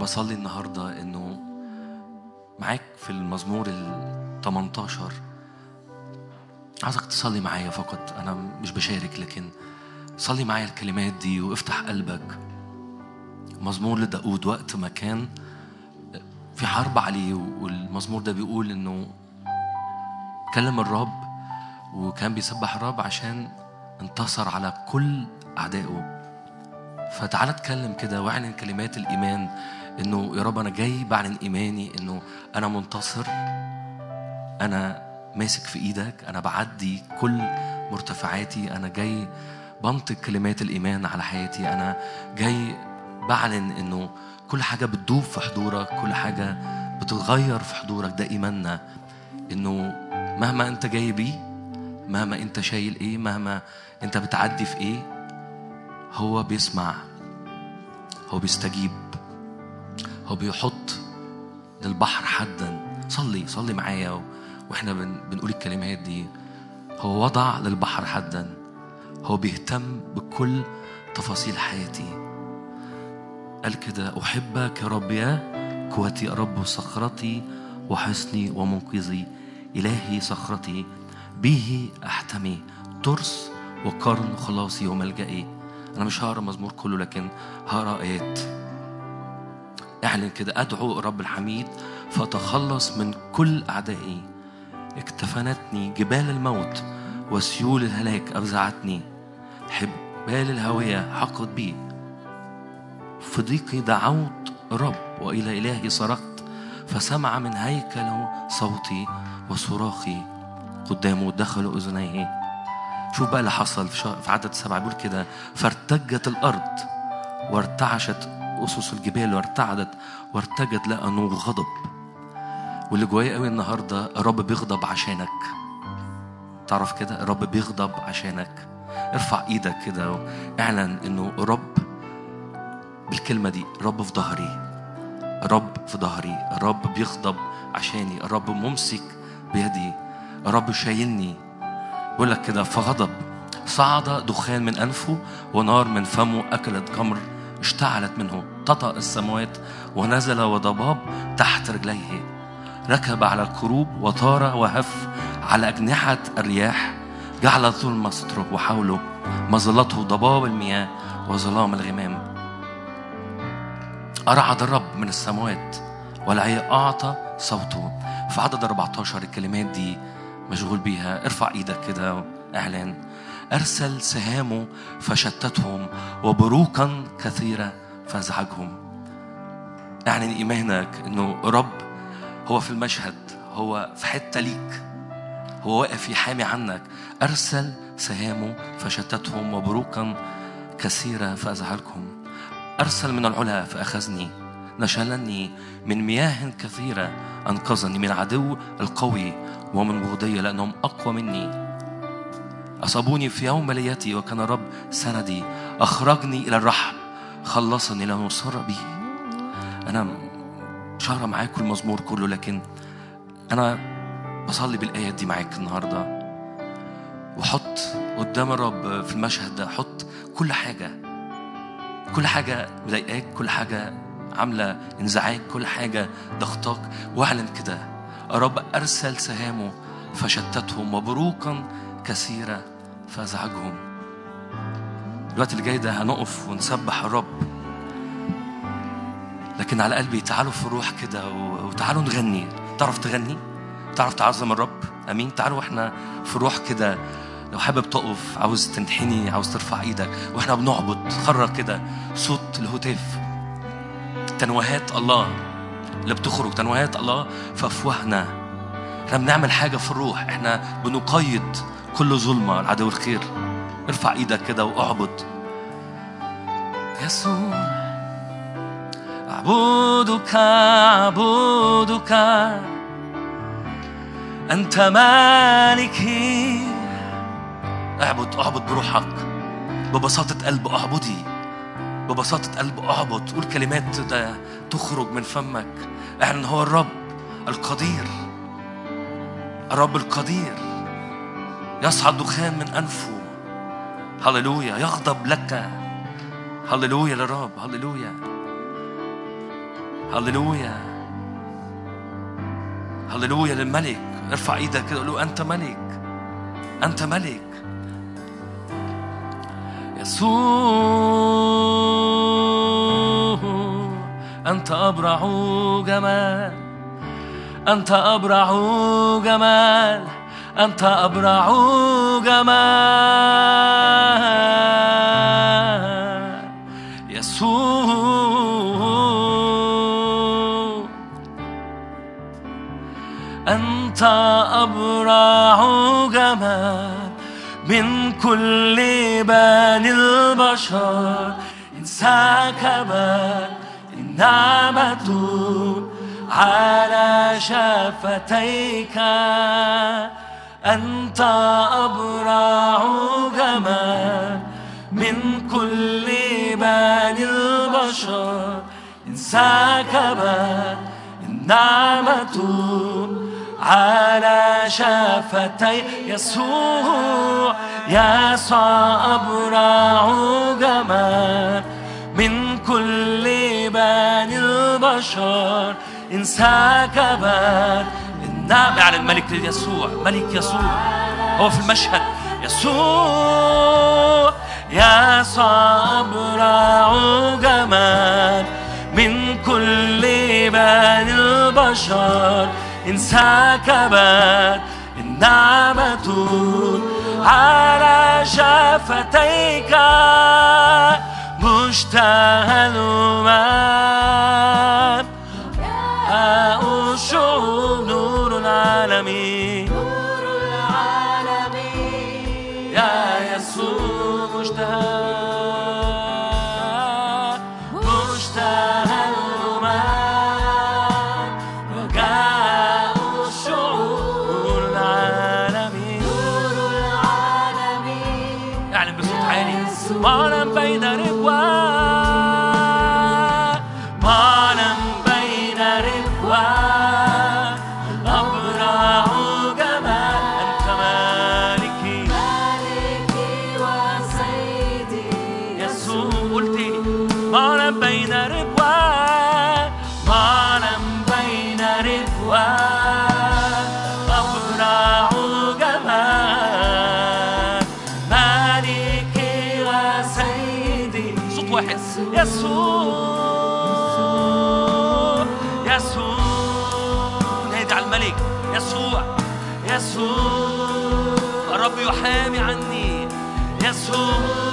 بصلي النهارده إنه معاك في المزمور ال 18 عايزك تصلي معايا فقط أنا مش بشارك لكن صلي معايا الكلمات دي وافتح قلبك. مزمور لداود وقت ما كان في حرب عليه والمزمور ده بيقول إنه كلم الرب وكان بيسبح الرب عشان انتصر على كل أعدائه. فتعالى اتكلم كده واعلن كلمات الإيمان. إنه يا رب أنا جاي بعلن إيماني إنه أنا منتصر أنا ماسك في إيدك أنا بعدي كل مرتفعاتي أنا جاي بنطق كلمات الإيمان على حياتي أنا جاي بعلن إنه كل حاجة بتدوب في حضورك كل حاجة بتتغير في حضورك ده ايماننا إنه مهما أنت جاي بيه مهما أنت شايل إيه مهما أنت بتعدي في إيه هو بيسمع هو بيستجيب. هو بيحط للبحر حدا. صلي صلي معايا وإحنا بن بنقول الكلمات دي. هو وضع للبحر حدا. هو بيهتم بكل تفاصيل حياتي. قال كده أحبك يا رب يا قوتي يا رب صخرتي وحصني ومنقذي. إلهي صخرتي به أحتمي. ترس وقرن خلاصي وملجئي أنا مش هقرأ مزمور كله لكن هقرأ آيات. اعلن كده أدعو رب الحميد فأتخلص من كل أعدائي. اكتفنتني جبال الموت وسيول الهلاك أفزعتني حبال الهوية حقت بي. في ضيقي دعوت رب وإلى إلهي صرخت فسمع من هيكله صوتي وصراخي. قدامه دخلوا أذنيه. شوف بقى اللي حصل؟ في, في عدد سبعة بيقول كده فارتجت الأرض وارتعشت أسس الجبال وارتعدت وارتجت لأنه غضب. واللي جوايا قوي النهارده الرب بيغضب عشانك. تعرف كده؟ الرب بيغضب عشانك. ارفع إيدك كده واعلن إنه الرب بالكلمة دي الرب في ظهري. الرب في ظهري. الرب بيغضب عشاني. الرب ممسك بيدي. الرب شايلني. بيقول لك كده فغضب. صعد دخان من أنفه ونار من فمه أكلت جمر. اشتعلت منه تطأ السماوات ونزل وضباب تحت رجليه. ركب على الكروب وطار وهف على أجنحة الرياح جعل الظلمة ستره وحوله مظلته ضباب المياه وظلام الغمام. أرعد الرب من السماوات والعي أعطى صوته. في عدد 14 الكلمات دي مشغول بيها. ارفع إيدك كده أعلان. أرسل سهامه فشتتهم وبروقا كثيره فازعجهم اعلن إيمانك إنه رب هو في المشهد هو في حتة ليك هو واقف يحامي عنك أرسل سهامه فشتتهم وبروقا كثيره فأزعجهم. أرسل من العلا فأخذني نشلني من مياه كثيرة أنقذني من عدو القوي ومن بغضية لأنهم أقوى مني. أصابوني في يوم بليتي وكان الرب سندي. أخرجني إلى الرحم. خلصني لأنه أصر به. أنا مش هقرا معاكم المزمور كله لكن أنا بصلي بالآيات دي معاك النهاردة. وحط قدام الرب في المشهد ده حط كل حاجة. كل حاجة مضايقاك كل حاجة عاملة انزعاج كل حاجة ضغطاك. واعلن كده. الرب أرسل سهامه فشتتهم وبروقا كثيرة فأزعجهم. الوقت اللي جاي ده هنقف ونسبح الرب. لكن على قلبي تعالوا في الروح كده وتعالوا نغني. تعرف تغني؟ تعرف تعظم الرب؟ آمين. تعالوا وإحنا في الروح كده. لو حابب تقف عاوز تنحني عاوز ترفع إيدك وإحنا بنعبد خرج كده. صوت الهتاف. تنوهات الله اللي بتخرج تنوهات الله في أفواهنا. إحنا بنعمل حاجة في الروح. إحنا بنقيد كل ظلمة العدو الخير. ارفع إيدك كده واعبد. يسوع أعبدك أعبدك. أنت مالكي. اعبد اعبد بروحك. ببساطة قلب أعبدي. ببساطة قلب أعبد. قول كلمات ده تخرج من فمك. اعلن هو الرب القدير. الرب القدير. يصعد دخان من أنفه. هللويا يغضب لك. هللويا للرب هللويا. هللويا. هللويا للملك. ارفع إيدك كده قول له أنت ملك. أنت ملك. يسوع أنت أبرع جمال. أنت أبرع جمال. أنت أبرع جمال يسوع. أنت أبرع جمال من كل بني البشر. إن سكبت النعمة على شفتيك. أنت أبرع جمال من كل بني البشر. إن سكبت النعمة على شفتي يسوع يسوع أبرع جمال من كل بني البشر. إن سكبت النعم على الملك يسوع. ملك يسوع. هو في المشهد. يسوع يسوع أبرع جمال من كل بني البشر. إن سكبت النعمة على شفتيك مشتهى الأمم معنا بين ركوان معنا بين جمال مالكي وسيدي صوت واحد. يسوع يسوع نادي على الملك. يسوع. يسوع. الرب يحامي عني. يسوع.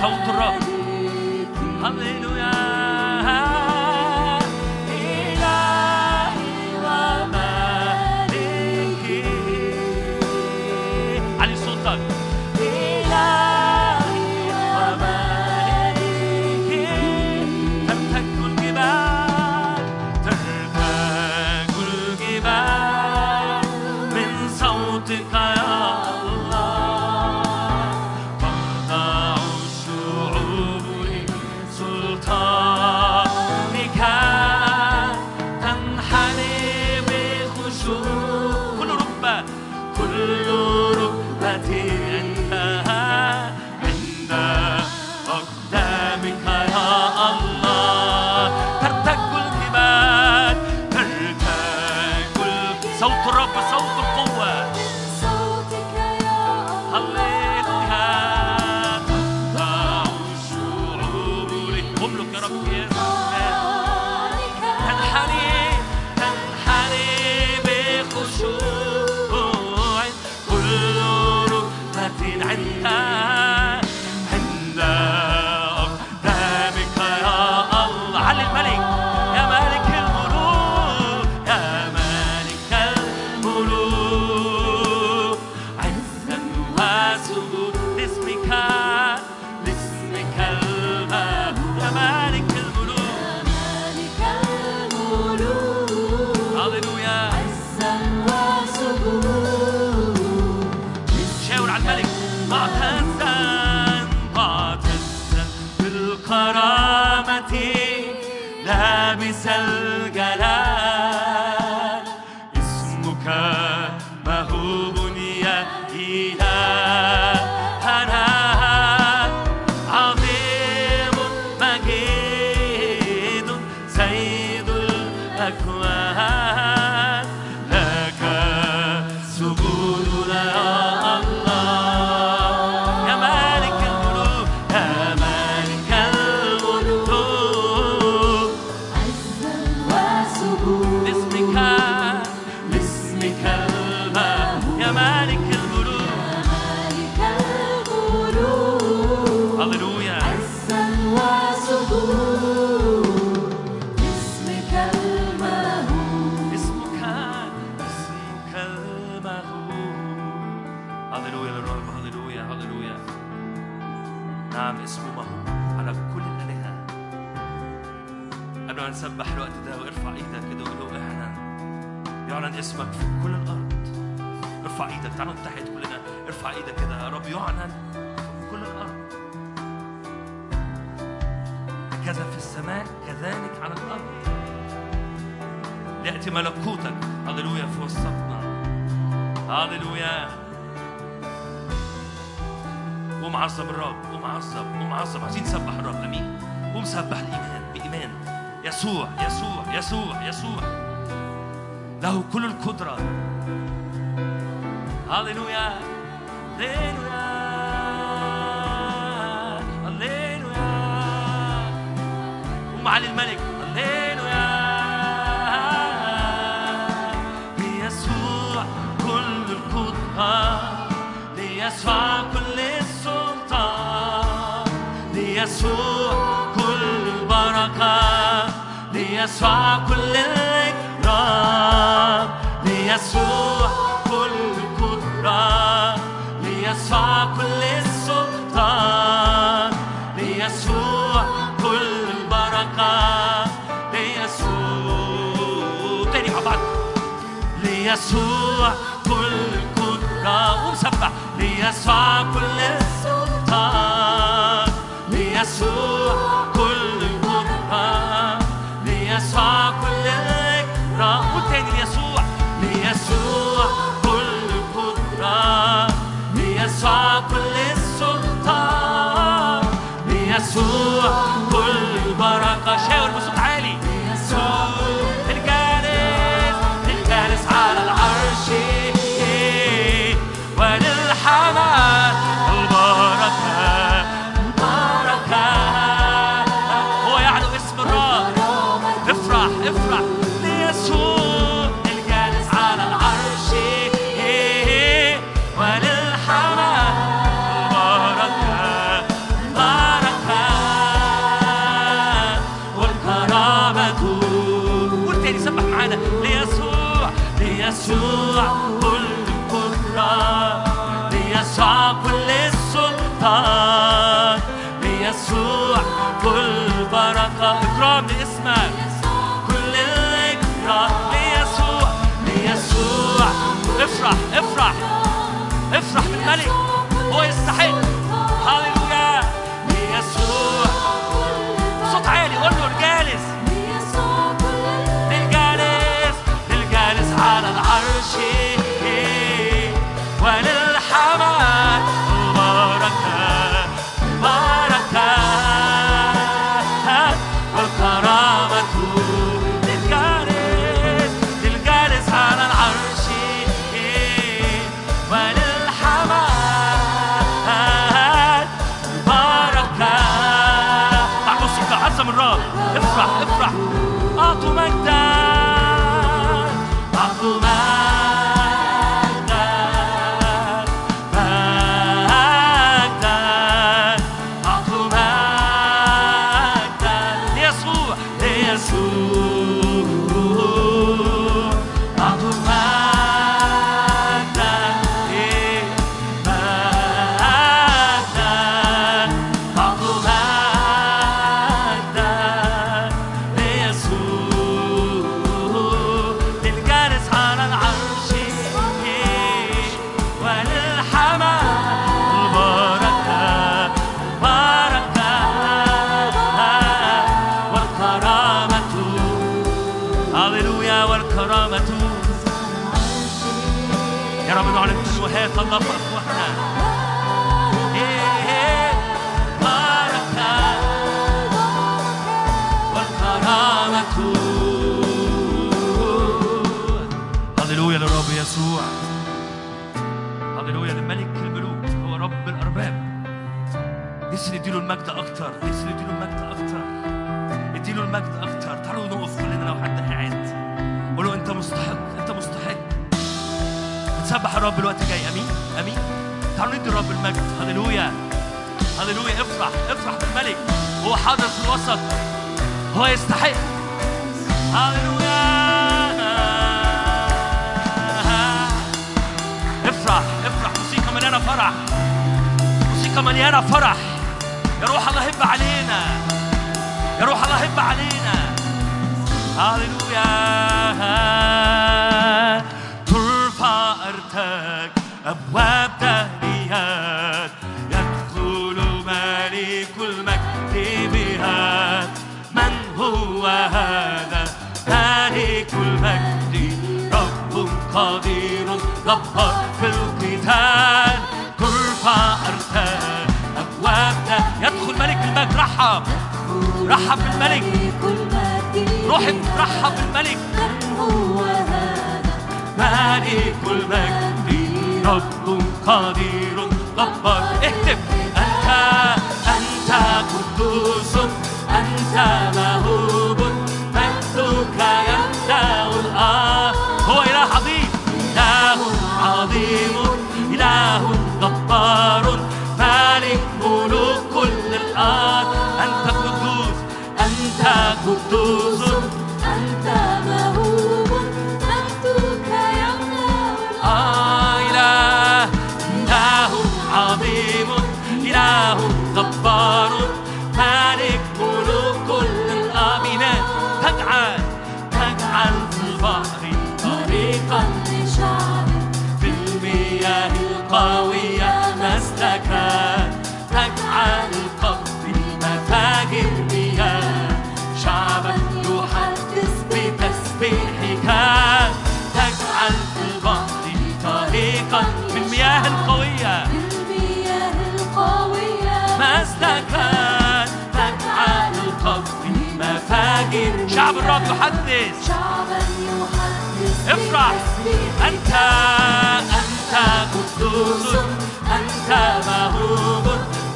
صوت الرب. كل ركبة. كل ركبة plan. له كل القدرة. هللويا هللويا هللويا قوم علي الملك هللويا ليسوع كل القدرة ليسوع كل السلطان ليسوع كل البركة ليسوع كل ليسوع كل القدرة ليسوع كل السلطان ليسوع كل البركة ليسوع كل تاني سبح معانا ليسوع ليسوع كل القدرة ليسوع كل السلطان. ليسوع كل بركة إكرام لاسمك كل الإكرام ليسوع ليسوع. افرح افرح. افرح بالملك. هو يستحق. هللويا. ليسوع. change. أكتر. اسم اديله المجد أكتر. اديله المجد أكتر. تعالوا نقف كلنا لو حد قاعد قولوا أنت مستحق. أنت مستحق. بتسبح الرب الوقت جاي أمين. أمين. تعالوا ندي الرب المجد. هللويا. هللويا. افرح. افرح بالملك. هو حاضر في الوسط. هو يستحق. هللويا. افرح. افرح. موسيقى مليانة فرح. موسيقى مليانة فرح. يا روح الله هب علينا. يا روح الله هب علينا. هللويا ترفع أرتك أبواب دهريات يدخل ملك المجد بها من هو هذا؟ ملك المجد. رب قدير غفار في القتال. قلبك رحب. رحب بالملك. روح رحب بالملك. ملك المجد رب قدير جبار اهتف شعب الرب يحدث. افرح. أنت أنت قدوس. أنت موهوب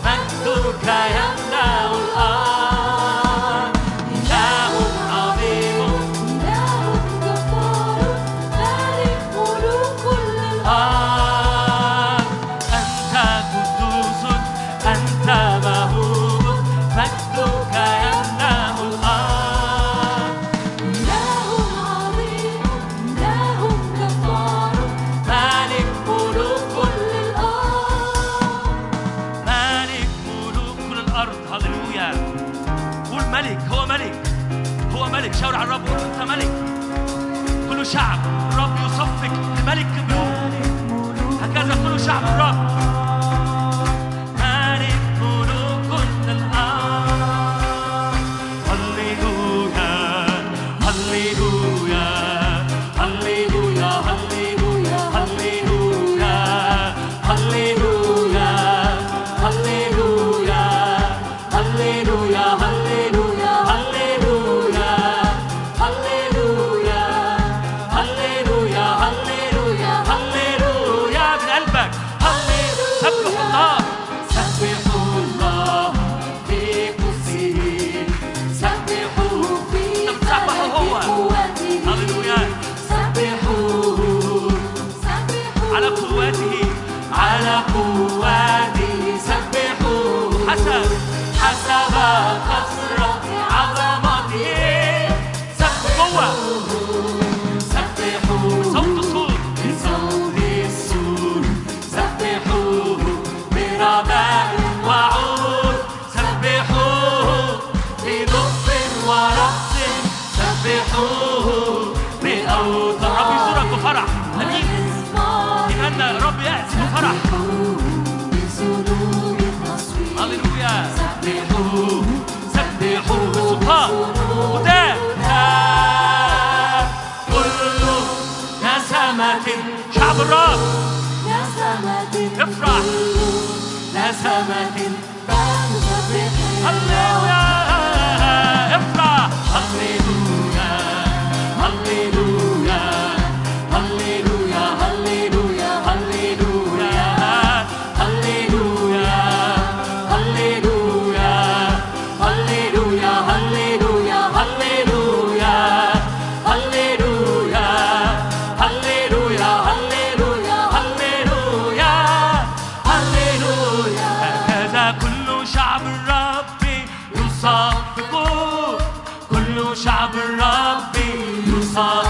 مجدك يملأ الأرض. سمك فانتفخ الله Son.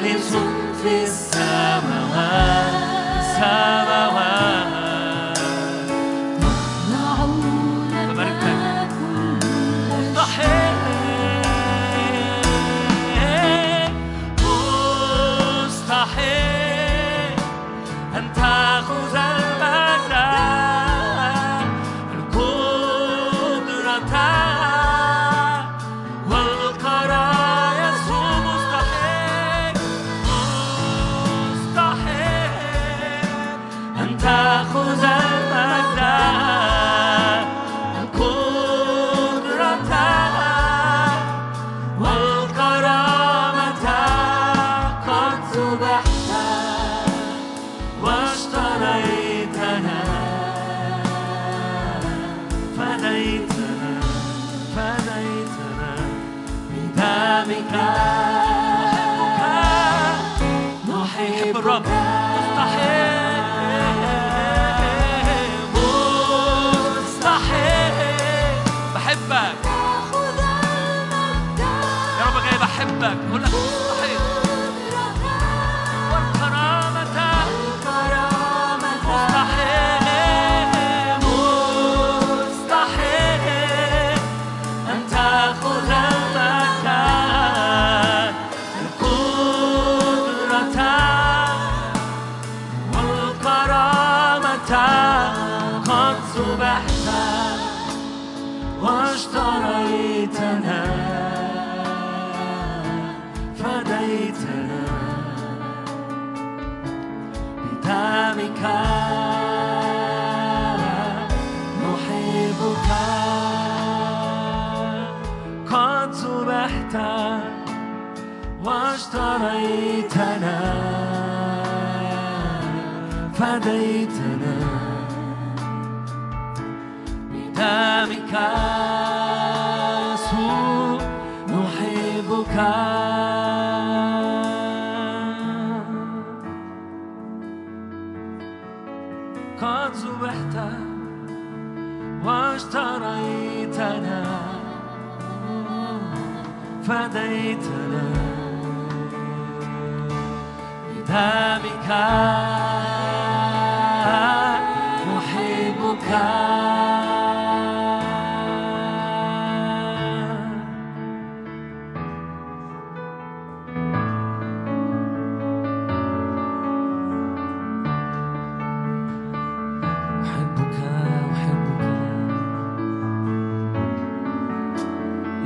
جالس في السماوات.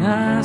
يا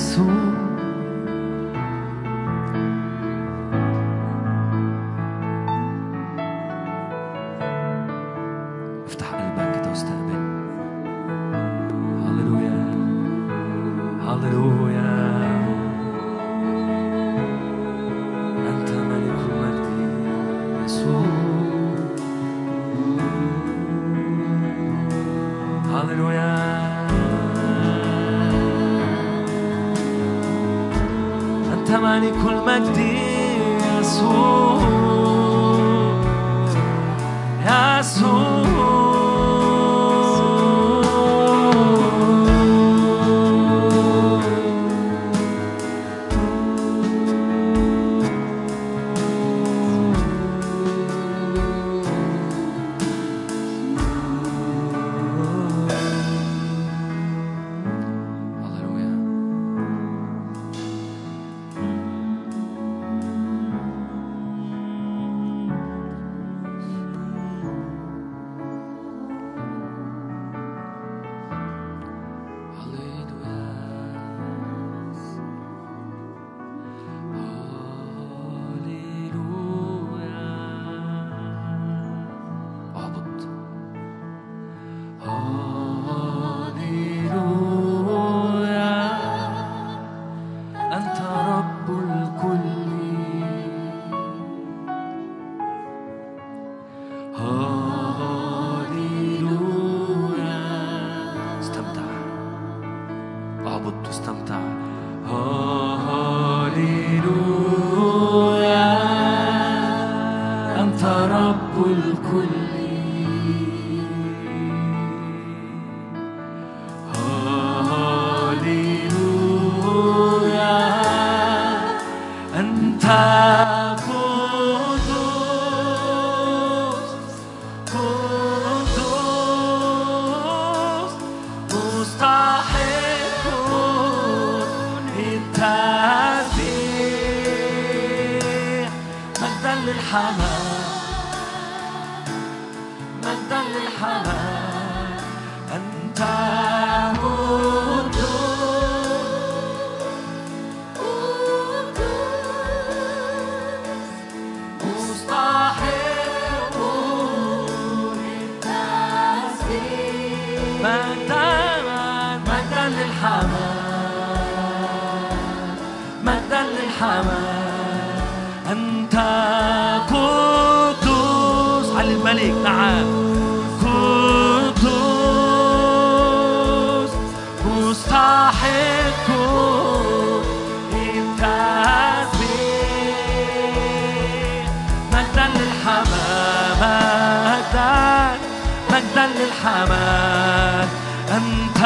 للحمام أنت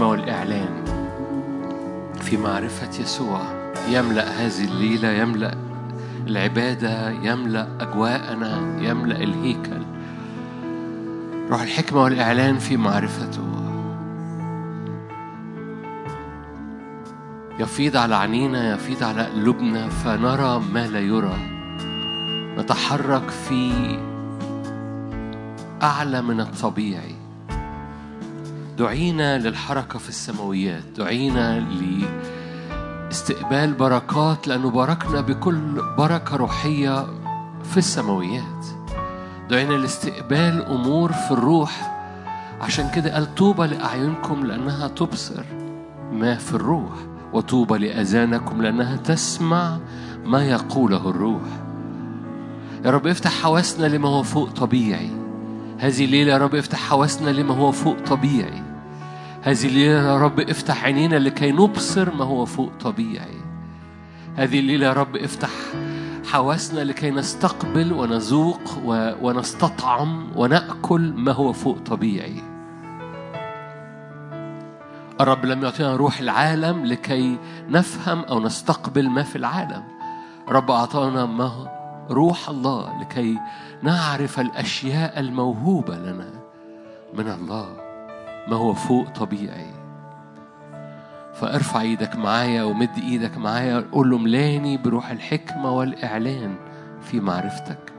الحكمة والإعلان في معرفة يسوع. يملأ هذه الليلة يملأ العبادة يملأ أجواءنا يملأ الهيكل. روح الحكمة والإعلان في معرفته. يفيض على عينينا يفيض على قلوبنا فنرى ما لا يرى. نتحرك في أعلى من الطبيعي. دعينا للحركة في السماويات دعينا لاستقبال بركات لأنه باركنا بكل بركة روحية في السماويات. دعينا لاستقبال أمور في الروح. عشان كده قال طوبى لأعينكم لأنها تبصر ما في الروح وطوبى لأذانكم لأنها تسمع ما يقوله الروح. يا رب افتح حواسنا لما هو فوق طبيعي. هذه الليلة يا رب افتح حواسنا لما هو فوق طبيعي. هذه الليلة يا رب افتح عينينا لكي نبصر ما هو فوق طبيعي. هذه الليلة يا رب افتح حواسنا لكي نستقبل ونذوق ونستطعم ونأكل ما هو فوق طبيعي. الرب لم يعطينا روح العالم لكي نفهم أو نستقبل ما في العالم. رب أعطانا ما روح الله لكي نعرف الأشياء الموهوبة لنا من الله. ما هو فوق طبيعي. فارفع إيدك معايا ومد إيدك معايا قول له ملاني بروح الحكمة والإعلان في معرفتك.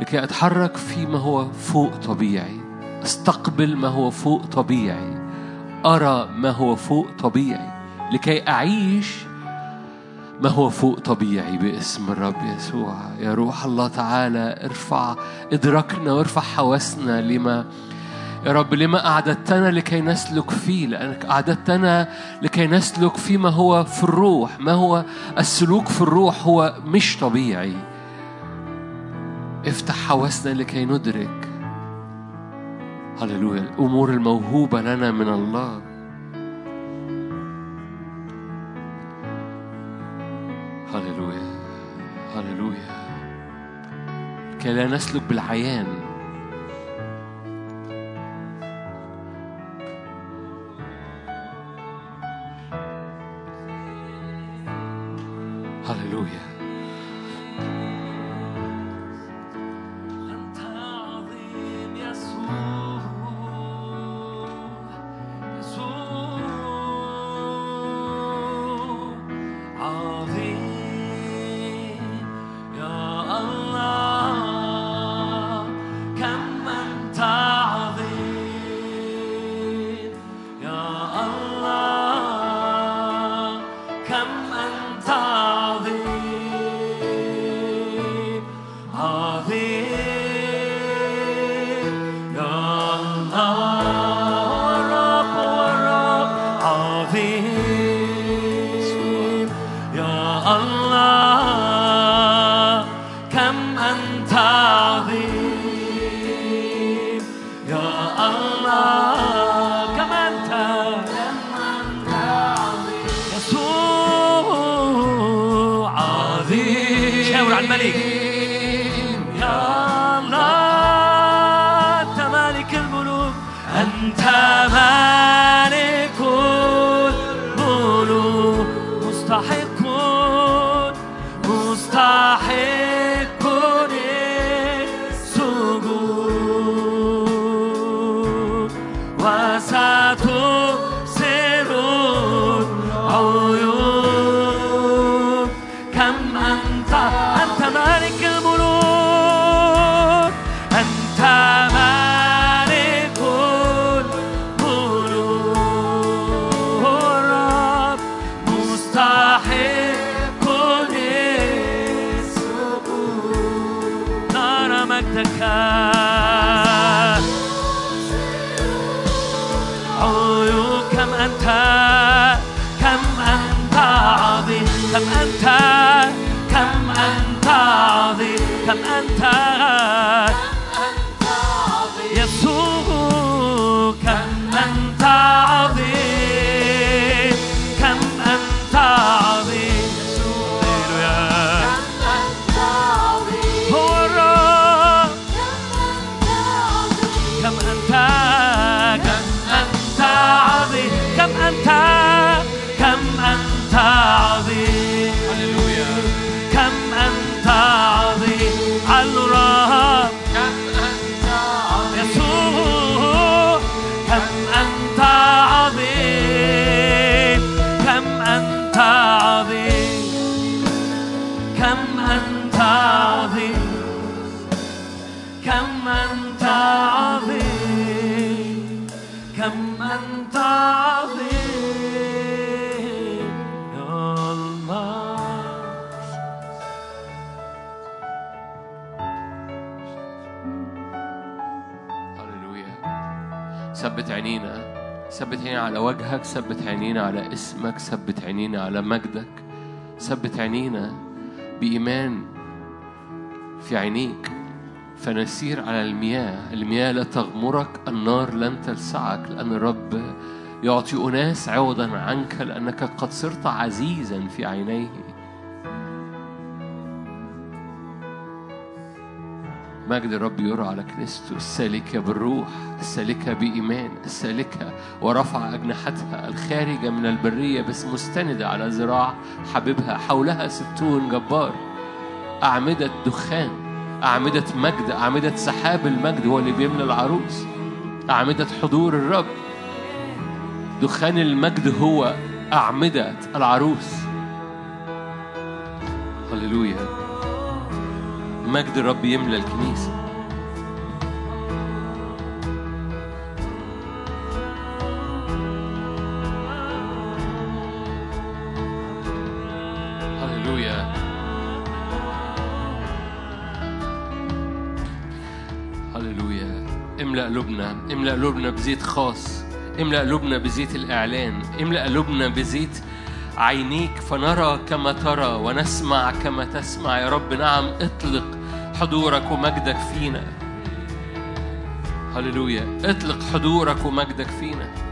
لكي أتحرك فيما هو فوق طبيعي أستقبل ما هو فوق طبيعي أرى ما هو فوق طبيعي. لكي أعيش ما هو فوق طبيعي باسم الرب يسوع. يا روح الله تعالى ارفع إدراكنا وارفع حواسنا لما يا رب لما أعددتنا لكي نسلك فيه لأنك أعددتنا لكي نسلك فيما هو في الروح. ما هو السلوك في الروح هو مش طبيعي. افتح حواسنا لكي ندرك. هللويا الأمور الموهوبة لنا من الله. هللويا هللويا. كي لا نسلك بالعيان. أنت عظيم. كم أنت كم أنت عظيم كم أنت على وجهك ثبت عينينا على اسمك ثبت عينينا على مجدك ثبت عينينا بإيمان في عينيك. فنسير على المياه المياه لا تغمرك النار لن تلسعك لأن الرب يعطي أناس عوضا عنك لأنك قد صرت عزيزا في عينيه. مجد الرب يرى على كنيسته السالكة بالروح السالكة بإيمان السالكة ورفع أجنحتها الخارجة من البرية بس مستندة على ذراع حبيبها. حولها ستون جبار. أعمدة دخان أعمدة مجد أعمدة سحاب المجد هو اللي بيملى العروس. أعمدة حضور الرب. دخان المجد هو أعمدة العروس. هللويا. مجد الرب يملى الكنيسة. هللويا. هللويا. املأ قلوبنا املأ قلوبنا بزيت خاص املأ قلوبنا بزيت الإعلان املأ قلوبنا بزيت عينيك فنرى كما ترى ونسمع كما تسمع. يا رب نعم اطلق حضورك ومجدك فينا. هللويا. اطلق حضورك ومجدك فينا.